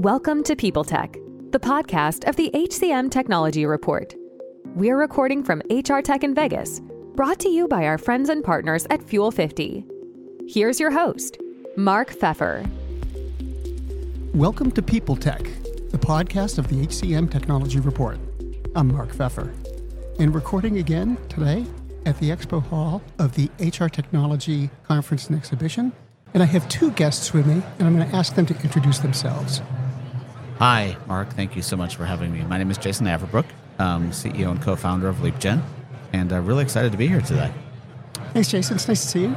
Welcome to People Tech, the podcast of the HCM Technology Report. We're recording from HR Tech in Vegas, brought to you by our friends and partners at Fuel 50. Here's your host, Mark Feffer. Welcome to People Tech, the podcast of the HCM Technology Report. I'm Mark Feffer, and recording again today at the Expo Hall of the HR Technology Conference and Exhibition. And I have two guests with me, and I'm going to ask them to introduce themselves. Hi, Mark. Thank you so much for having me. My name is Jason Averbook, um, CEO and co-founder of LeapGen, and I'm uh, really excited to be here today. Thanks, Jason. It's nice to see you.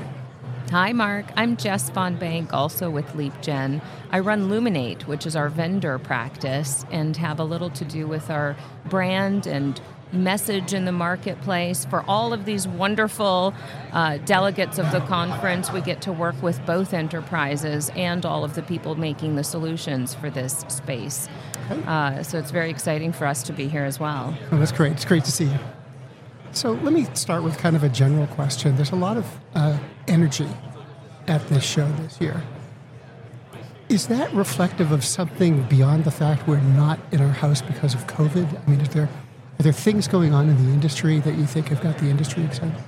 Hi, Mark. I'm Jess Von Bank, also with LeapGen. I run Luminate, which is our vendor practice, and have a little to do with our brand and message in the marketplace. For all of these wonderful uh, delegates of the conference, we get to work with both enterprises and all of the people making the solutions for this space. Uh, so it's very exciting for us to be here as well. Oh, that's great. It's great to see you. So let me start with kind of a general question. There's a lot of uh, energy at this show this year. Is that reflective of something beyond the fact we're not in our house because of COVID? I mean, is there are there things going on in the industry that you think have got the industry excited?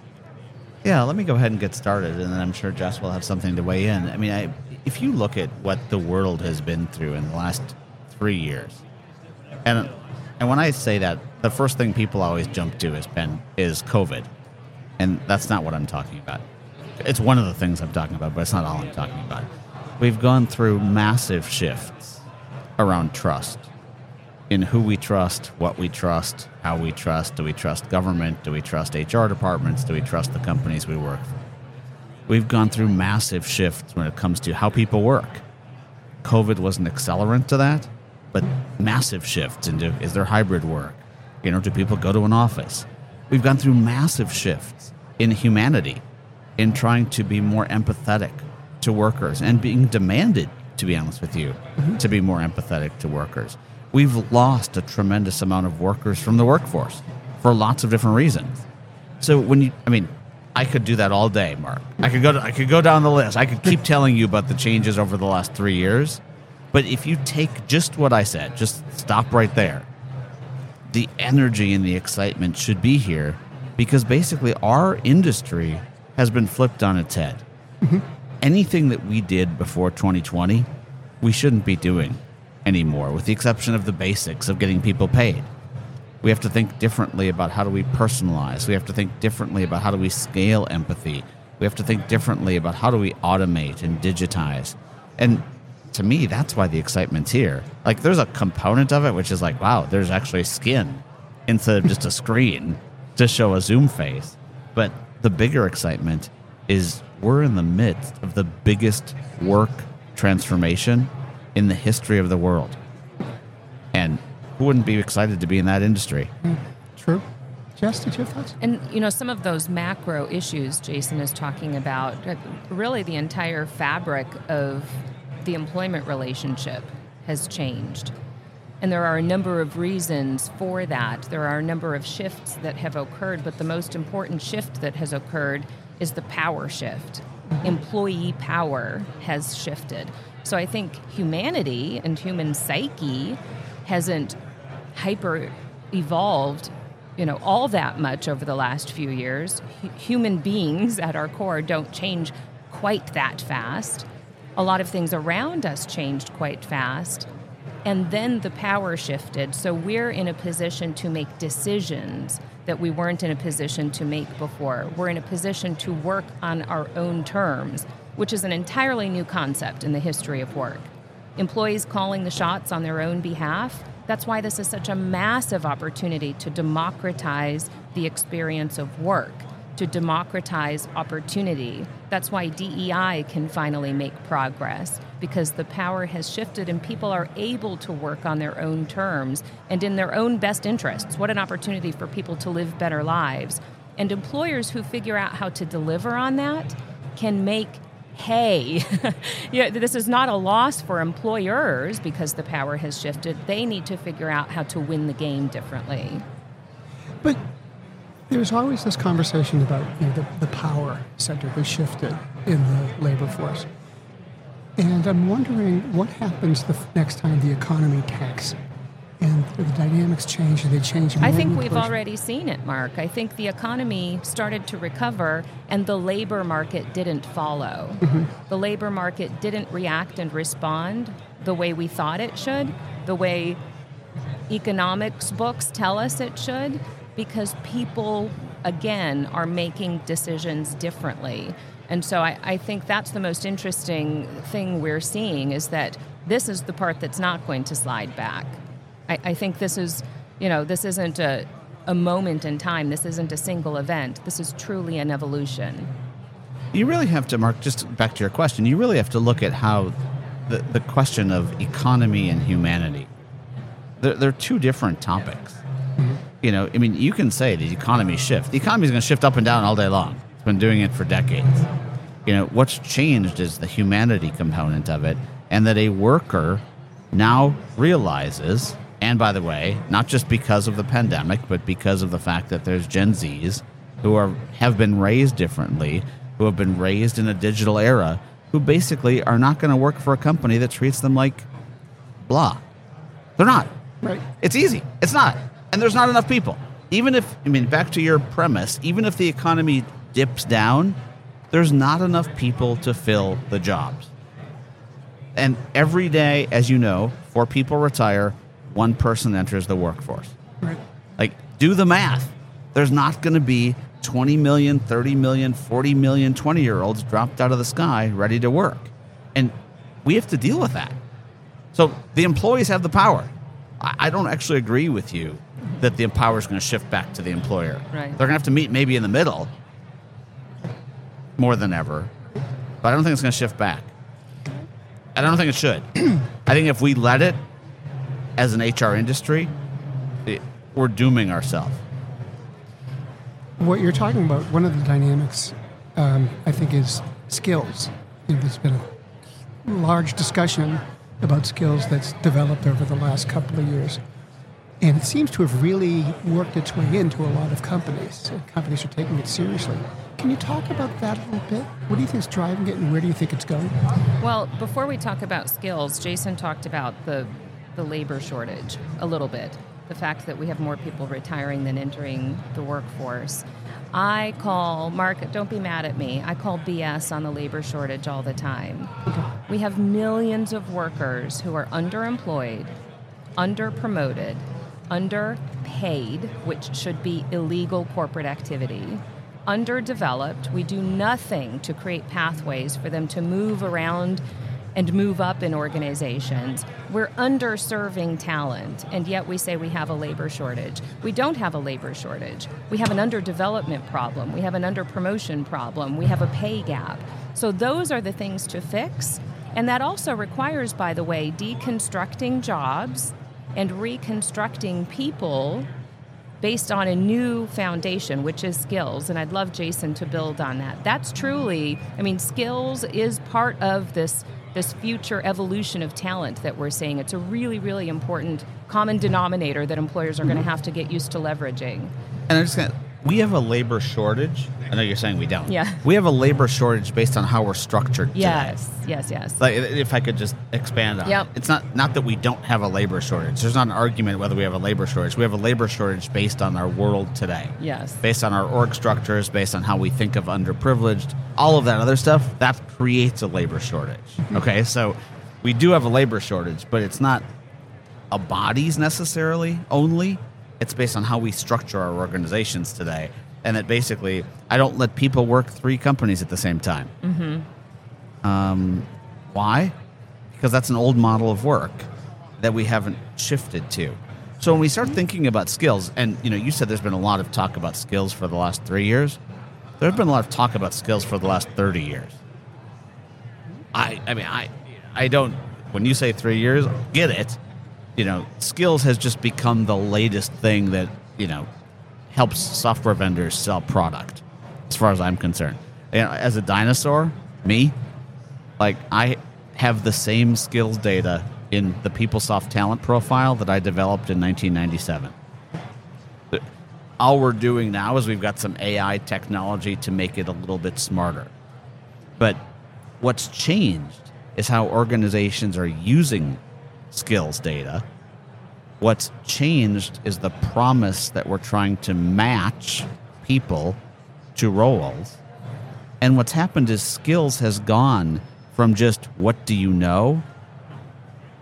Yeah, let me go ahead and get started, and then I'm sure Jess will have something to weigh in. I mean, I, if you look at what the world has been through in the last three years, and and when I say that, the first thing people always jump to is been is COVID, and that's not what I'm talking about. It's one of the things I'm talking about, but it's not all I'm talking about. We've gone through massive shifts around trust in who we trust, what we trust, how we trust. Do we trust government? Do we trust HR departments? Do we trust the companies we work for? We've gone through massive shifts when it comes to how people work. COVID was an accelerant to that, but massive shifts into is there hybrid work? You know, do people go to an office? We've gone through massive shifts in humanity, in trying to be more empathetic to workers and being demanded, to be honest with you, mm-hmm. to be more empathetic to workers we've lost a tremendous amount of workers from the workforce for lots of different reasons. So when you, I mean, I could do that all day, Mark. I could go. To, I could go down the list. I could keep telling you about the changes over the last three years. But if you take just what I said, just stop right there. The energy and the excitement should be here because basically our industry has been flipped on its head. Mm-hmm. Anything that we did before 2020, we shouldn't be doing anymore, with the exception of the basics of getting people paid. We have to think differently about how do we personalize. We have to think differently about how do we scale empathy. We have to think differently about how do we automate and digitize. And to me, that's why the excitement's here. Like, there's a component of it which is like, wow, there's actually skin instead of just a screen to show a Zoom face. But the bigger excitement is we're in the midst of the biggest work transformation in the history of the world. And who wouldn't be excited to be in that industry? Mm, true. Jess, did you have thoughts? And you know, some of those macro issues Jason is talking about, uh, really the entire fabric of the employment relationship has changed. And there are a number of reasons for that. There are a number of shifts that have occurred, but the most important shift that has occurred is the power shift. Mm-hmm. Employee power has shifted. So I think humanity and human psyche hasn't hyper evolved you know all that much over the last few years. H- human beings at our core don't change quite that fast. A lot of things around us changed quite fast. And then the power shifted. So we're in a position to make decisions that we weren't in a position to make before. We're in a position to work on our own terms which is an entirely new concept in the history of work. Employees calling the shots on their own behalf. That's why this is such a massive opportunity to democratize the experience of work, to democratize opportunity. That's why DEI can finally make progress because the power has shifted and people are able to work on their own terms and in their own best interests. What an opportunity for people to live better lives. And employers who figure out how to deliver on that can make hey, yeah, this is not a loss for employers because the power has shifted. They need to figure out how to win the game differently. But there's always this conversation about you know, the, the power center has shifted in the labor force. And I'm wondering what happens the next time the economy tanks and the dynamics change and they change. I think we've already seen it, Mark. I think the economy started to recover and the labor market didn't follow. Mm-hmm. The labor market didn't react and respond the way we thought it should, the way economics books tell us it should, because people, again, are making decisions differently. And so I, I think that's the most interesting thing we're seeing is that this is the part that's not going to slide back. I, I think this is, you know, this isn't a, a moment in time. This isn't a single event. This is truly an evolution. You really have to, Mark, just back to your question, you really have to look at how the, the question of economy and humanity, they're, they're two different topics. Mm-hmm. You know, I mean, you can say the economy shift. The economy is going to shift up and down all day long. It's been doing it for decades. You know, what's changed is the humanity component of it, and that a worker now realizes, and by the way, not just because of the pandemic, but because of the fact that there's Gen Zs who are have been raised differently, who have been raised in a digital era, who basically are not going to work for a company that treats them like blah. They're not. Right. It's easy. It's not. And there's not enough people. Even if, I mean, back to your premise, even if the economy dips down, there's not enough people to fill the jobs. And every day, as you know, four people retire, one person enters the workforce. Right. Like, do the math. There's not going to be 20 million, 30 million, 40 million 20 year olds dropped out of the sky ready to work. And we have to deal with that. So the employees have the power. I don't actually agree with you that the power is going to shift back to the employer. Right. They're going to have to meet maybe in the middle more than ever, but I don't think it's going to shift back. I don't think it should. I think if we let it as an HR industry, it, we're dooming ourselves. What you're talking about, one of the dynamics, um, I think, is skills. You know, there's been a large discussion about skills that's developed over the last couple of years. And it seems to have really worked its way into a lot of companies. And companies are taking it seriously. Can you talk about that a little bit? What do you think is driving it, and where do you think it's going? Well, before we talk about skills, Jason talked about the, the labor shortage a little bit. The fact that we have more people retiring than entering the workforce. I call, Mark, don't be mad at me, I call BS on the labor shortage all the time. We have millions of workers who are underemployed, underpromoted, underpaid, which should be illegal corporate activity, underdeveloped. We do nothing to create pathways for them to move around and move up in organizations. We're underserving talent, and yet we say we have a labor shortage. We don't have a labor shortage. We have an underdevelopment problem. We have an underpromotion problem. We have a pay gap. So, those are the things to fix. And that also requires, by the way, deconstructing jobs and reconstructing people based on a new foundation, which is skills. And I'd love Jason to build on that. That's truly, I mean, skills is part of this this future evolution of talent that we're seeing. It's a really, really important common denominator that employers are going to mm-hmm. have to get used to leveraging. And I'm just gonna, we have a labor shortage. I know you're saying we don't. Yeah. We have a labor shortage based on how we're structured. today. Yes, yes, yes. Like, if I could just expand on Yep. it, it's not not that we don't have a labor shortage. There's not an argument whether we have a labor shortage. We have a labor shortage based on our world today. Yes. Based on our org structures, based on how we think of underprivileged, all of that other stuff, that creates a labor shortage. Mm-hmm. Okay, so we do have a labor shortage, but it's not a bodies necessarily only. It's based on how we structure our organizations today. And that basically, I don't let people work three companies at the same time. Um, why? Because that's an old model of work that we haven't shifted to. So when we start thinking about skills, and you know, you said there's been a lot of talk about skills for the last three years. There's been a lot of talk about skills for the last thirty years. I, I mean, I, I don't. When you say three years, get it. You know, skills has just become the latest thing that you know helps software vendors sell product. As far as I'm concerned, you know, as a dinosaur, me, like I have the same skills data in the PeopleSoft talent profile that I developed in 1997. All we're doing now is we've got some AI technology to make it a little bit smarter. But what's changed is how organizations are using skills data. What's changed is the promise that we're trying to match people to roles. And what's happened is skills has gone from just what do you know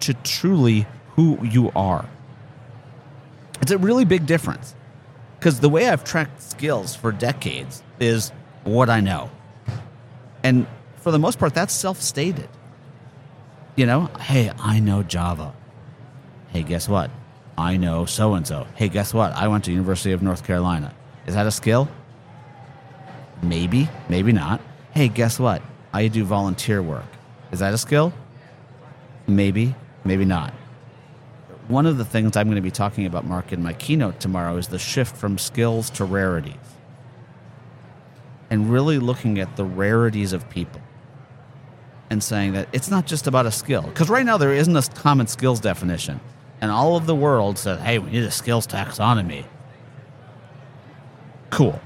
to truly who you are. It's a really big difference. Because the way I've tracked skills for decades is what I know. And for the most part, that's self stated. You know, hey, I know Java. Hey, guess what? I know so and so. Hey, guess what? I went to University of North Carolina. Is that a skill? Maybe, maybe not. Hey, guess what? I do volunteer work. Is that a skill? Maybe, maybe not. One of the things I'm going to be talking about, Mark, in my keynote tomorrow is the shift from skills to rarities. And really looking at the rarities of people and saying that it's not just about a skill. Because right now there isn't a common skills definition. And all of the world said, hey, we need a skills taxonomy. Cool.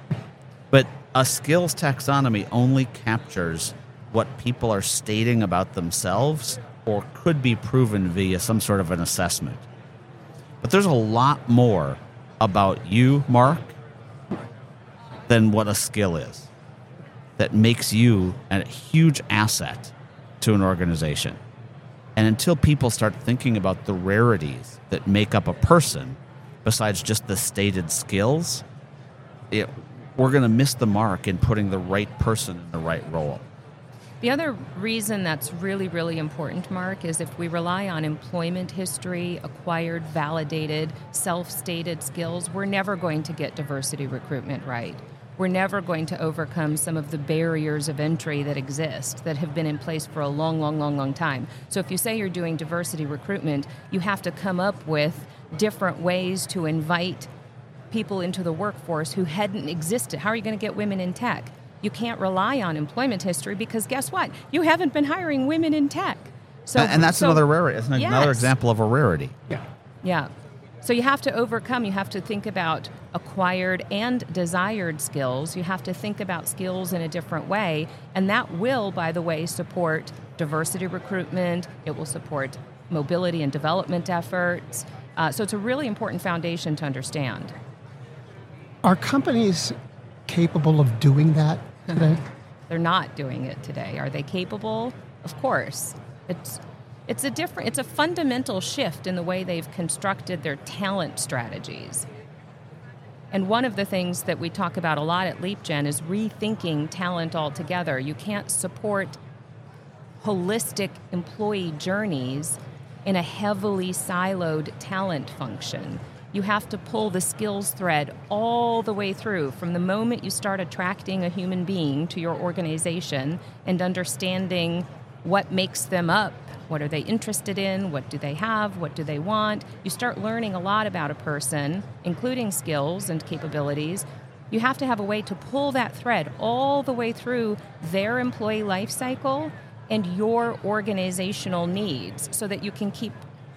But a skills taxonomy only captures what people are stating about themselves or could be proven via some sort of an assessment. But there's a lot more about you, Mark, than what a skill is that makes you a huge asset to an organization. And until people start thinking about the rarities that make up a person, besides just the stated skills, it, we're going to miss the mark in putting the right person in the right role. The other reason that's really, really important, Mark, is if we rely on employment history, acquired, validated, self stated skills, we're never going to get diversity recruitment right. We're never going to overcome some of the barriers of entry that exist that have been in place for a long, long, long, long time. So, if you say you're doing diversity recruitment, you have to come up with different ways to invite people into the workforce who hadn't existed. How are you going to get women in tech? you can't rely on employment history because guess what? You haven't been hiring women in tech. So, and that's so, another rarity. It's yes. another example of a rarity. Yeah. Yeah. So you have to overcome, you have to think about acquired and desired skills. You have to think about skills in a different way. And that will, by the way, support diversity recruitment, it will support mobility and development efforts. Uh, so it's a really important foundation to understand. Are companies capable of doing that today? They're not doing it today. Are they capable? Of course. It's it's a different it's a fundamental shift in the way they've constructed their talent strategies. And one of the things that we talk about a lot at LeapGen is rethinking talent altogether. You can't support holistic employee journeys in a heavily siloed talent function you have to pull the skills thread all the way through from the moment you start attracting a human being to your organization and understanding what makes them up. What are they interested in? What do they have? What do they want? You start learning a lot about a person, including skills and capabilities. You have to have a way to pull that thread all the way through their employee life cycle and your organizational needs so that you can keep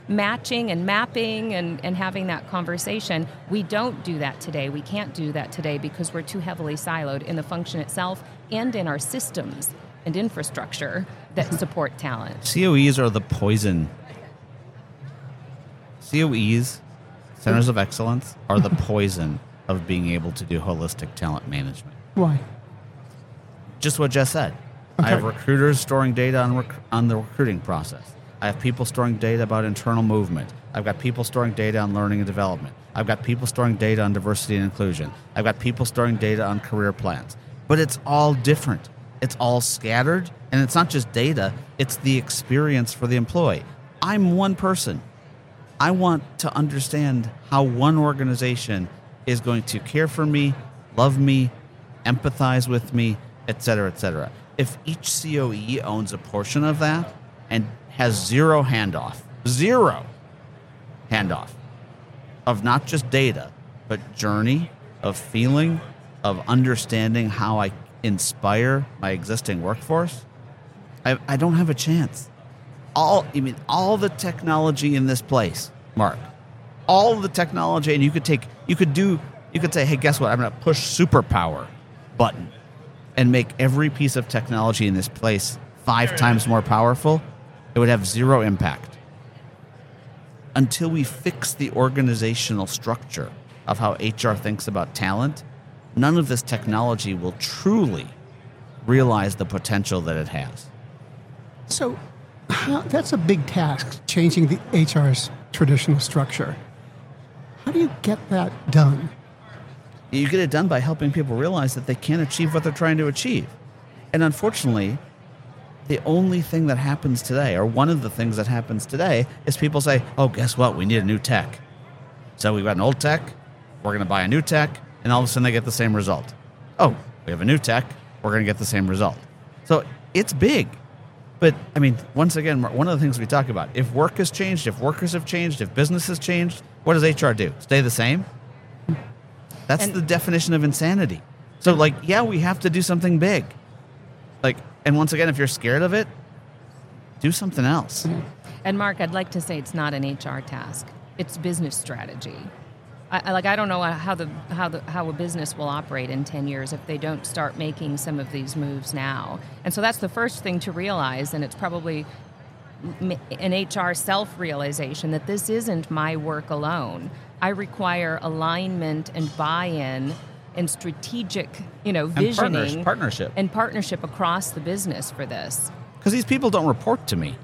matching and mapping and, and having that conversation. We don't do that today. We can't do that today because we're too heavily siloed in the function itself and in our systems and infrastructure that support talent. COEs are the poison. COEs, centers of excellence, are the poison of being able to do holistic talent management. Why? Just what Jess said. Okay. I have recruiters storing data on, rec- on the recruiting process. I have people storing data about internal movement. I've got people storing data on learning and development. I've got people storing data on diversity and inclusion. I've got people storing data on career plans. But it's all different. It's all scattered, and it's not just data, it's the experience for the employee. I'm one person. I want to understand how one organization is going to care for me, love me, empathize with me, et cetera, et cetera. If each COE owns a portion of that and has zero handoff, zero handoff of not just data, but journey, of feeling, of understanding how I inspire my existing workforce, I, I don't have a chance. All I mean, all the technology in this place, Mark, all the technology, and you could take, you could do, you could say, hey, guess what? I'm going to push superpower button and make every piece of technology in this place five times more powerful It would have zero impact. Until we fix the organizational structure of how HR thinks about talent, none of this technology will truly realize the potential that it has. So that's a big task, changing the HR's traditional structure. How do you get that done? You get it done by helping people realize that they can't achieve what they're trying to achieve. And unfortunately, the only thing that happens today, or one of the things that happens today, is people say, oh, guess what? We need a new tech. So we've got an old tech, we're going to buy a new tech, and all of a sudden they get the same result. Oh, we have a new tech, we're going to get the same result. So it's big. But I mean, once again, one of the things we talk about if work has changed, if workers have changed, if business has changed, what does HR do? Stay the same? That's And- the definition of insanity. So, like, yeah, we have to do something big. Like, and once again, if you're scared of it, do something else. And Mark, I'd like to say it's not an HR task; it's business strategy. I, I- like I don't know how the how the how a business will operate in ten years if they don't start making some of these moves now. And so that's the first thing to realize, and it's probably an HR self realization that this isn't my work alone. I require alignment and buy in and strategic, you know, partners- visioning partnership. and partnership across the business for this. Because these people don't report to me.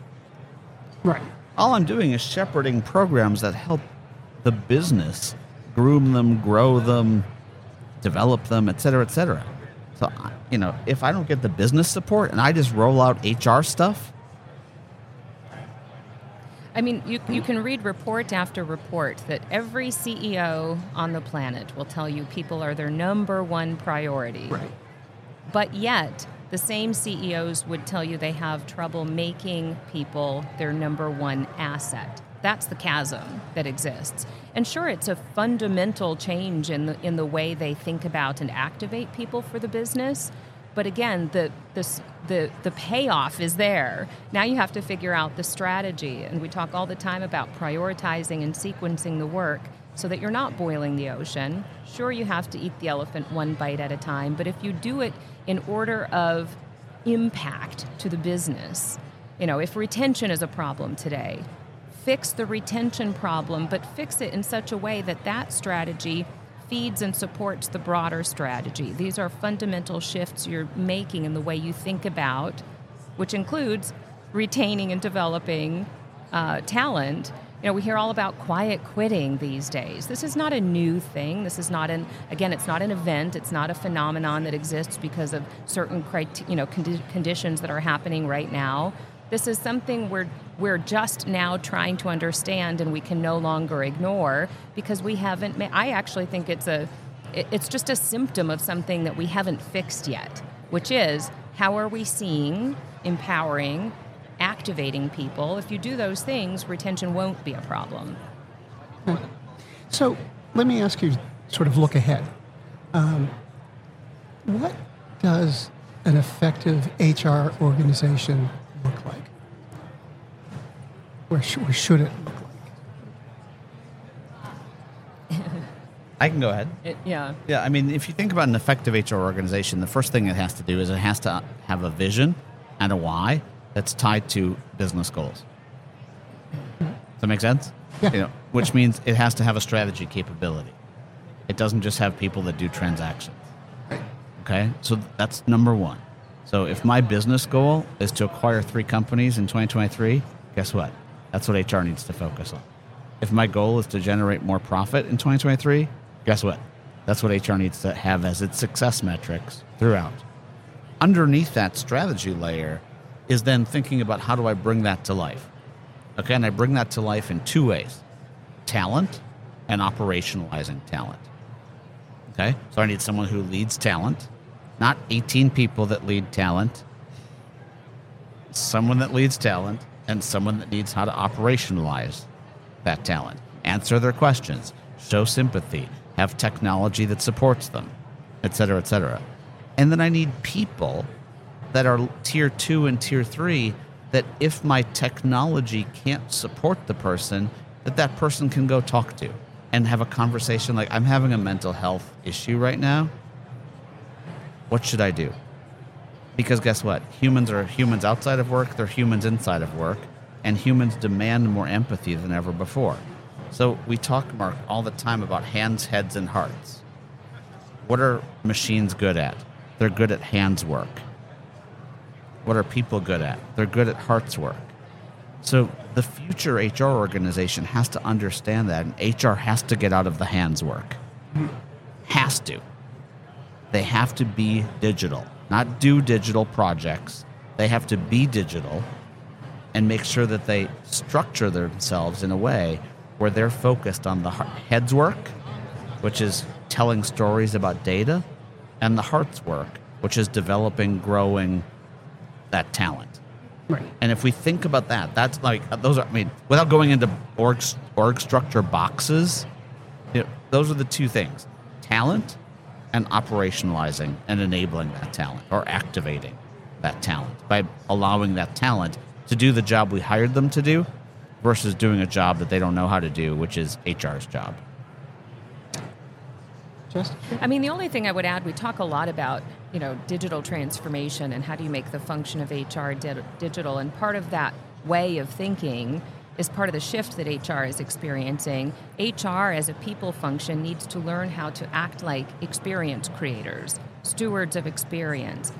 Right. All I'm doing is shepherding programs that help the business groom them, grow them, develop them, et cetera, et cetera. So, you know, if I don't get the business support and I just roll out HR stuff, I mean, you, you can read report after report that every CEO on the planet will tell you people are their number one priority. Right. But yet, the same CEOs would tell you they have trouble making people their number one asset. That's the chasm that exists. And sure, it's a fundamental change in the, in the way they think about and activate people for the business. But again, the, the, the, the payoff is there. Now you have to figure out the strategy. And we talk all the time about prioritizing and sequencing the work so that you're not boiling the ocean. Sure, you have to eat the elephant one bite at a time, but if you do it in order of impact to the business, you know, if retention is a problem today, fix the retention problem, but fix it in such a way that that strategy feeds and supports the broader strategy. These are fundamental shifts you're making in the way you think about, which includes retaining and developing uh, talent. You know, we hear all about quiet quitting these days. This is not a new thing. This is not an again, it's not an event. It's not a phenomenon that exists because of certain criteria, you know, condi- conditions that are happening right now. This is something we're we're just now trying to understand, and we can no longer ignore because we haven't. Ma- I actually think it's a it's just a symptom of something that we haven't fixed yet, which is how are we seeing, empowering, activating people? If you do those things, retention won't be a problem. So let me ask you, sort of look ahead. Um, what does an effective HR organization? Where, sh- where should it look like? I can go ahead. It, yeah. Yeah, I mean, if you think about an effective HR organization, the first thing it has to do is it has to have a vision and a why that's tied to business goals. Does that make sense? Yeah. You know, which means it has to have a strategy capability. It doesn't just have people that do transactions. Okay, so that's number one. So if my business goal is to acquire three companies in 2023, guess what? That's what HR needs to focus on. If my goal is to generate more profit in 2023, guess what? That's what HR needs to have as its success metrics throughout. Underneath that strategy layer is then thinking about how do I bring that to life? Okay, and I bring that to life in two ways talent and operationalizing talent. Okay, so I need someone who leads talent, not 18 people that lead talent, someone that leads talent, and someone that needs how to operationalize that talent, answer their questions, show sympathy, have technology that supports them, et cetera, et cetera. And then I need people that are tier two and tier three that if my technology can't support the person, that that person can go talk to and have a conversation like, I'm having a mental health issue right now. What should I do? Because guess what? Humans are humans outside of work, they're humans inside of work. and humans demand more empathy than ever before. So we talk, Mark, all the time about hands, heads, and hearts. What are machines good at? They're good at hands work. What are people good at? They're good at hearts work. So the future HR organization has to understand that, and HR has to get out of the hands work. Has to. They have to be digital, not do digital projects. They have to be digital and make sure that they structure themselves in a way where they're focused on the heads work, which is telling stories about data, and the hearts work, which is developing, growing that talent. Right. And if we think about that, that's like those are. I mean, without going into org org structure boxes, you know, those are the two things: talent and operationalizing and enabling that talent or activating that talent by allowing that talent to do the job we hired them to do versus doing a job that they don't know how to do, which is HR's job. Just I mean, the only thing I would add, we talk a lot about, you know, digital transformation and how do you make the function of HR di- digital. And part of that way of thinking is part of the shift that HR is experiencing. HR, as a people function, needs to learn how to act like experience creators, stewards of experience,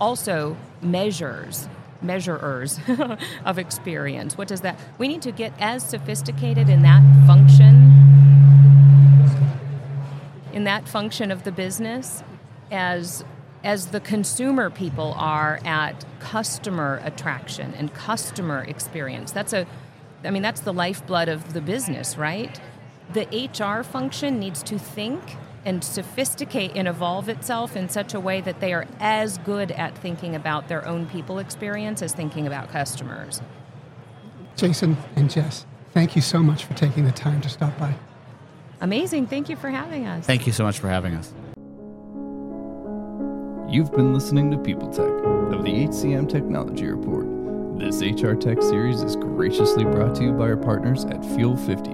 also measures measurers of experience. What does that? We need to get as sophisticated in that function in that function of the business as as the consumer people are at customer attraction and customer experience. That's a I mean that's the lifeblood of the business, right? The HR function needs to think and sophisticate and evolve itself in such a way that they are as good at thinking about their own people experience as thinking about customers. Jason and Jess, thank you so much for taking the time to stop by. Amazing. Thank you for having us. Thank you so much for having us. You've been listening to People Tech of the HCM Technology Report. This HR Tech series is graciously brought to you by our partners at Fuel 50.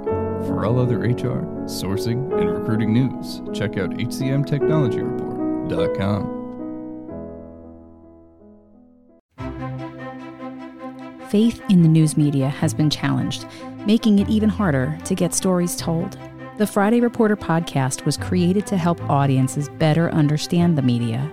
For all other HR, sourcing, and recruiting news, check out hcmtechnologyreport.com. Faith in the news media has been challenged, making it even harder to get stories told. The Friday Reporter podcast was created to help audiences better understand the media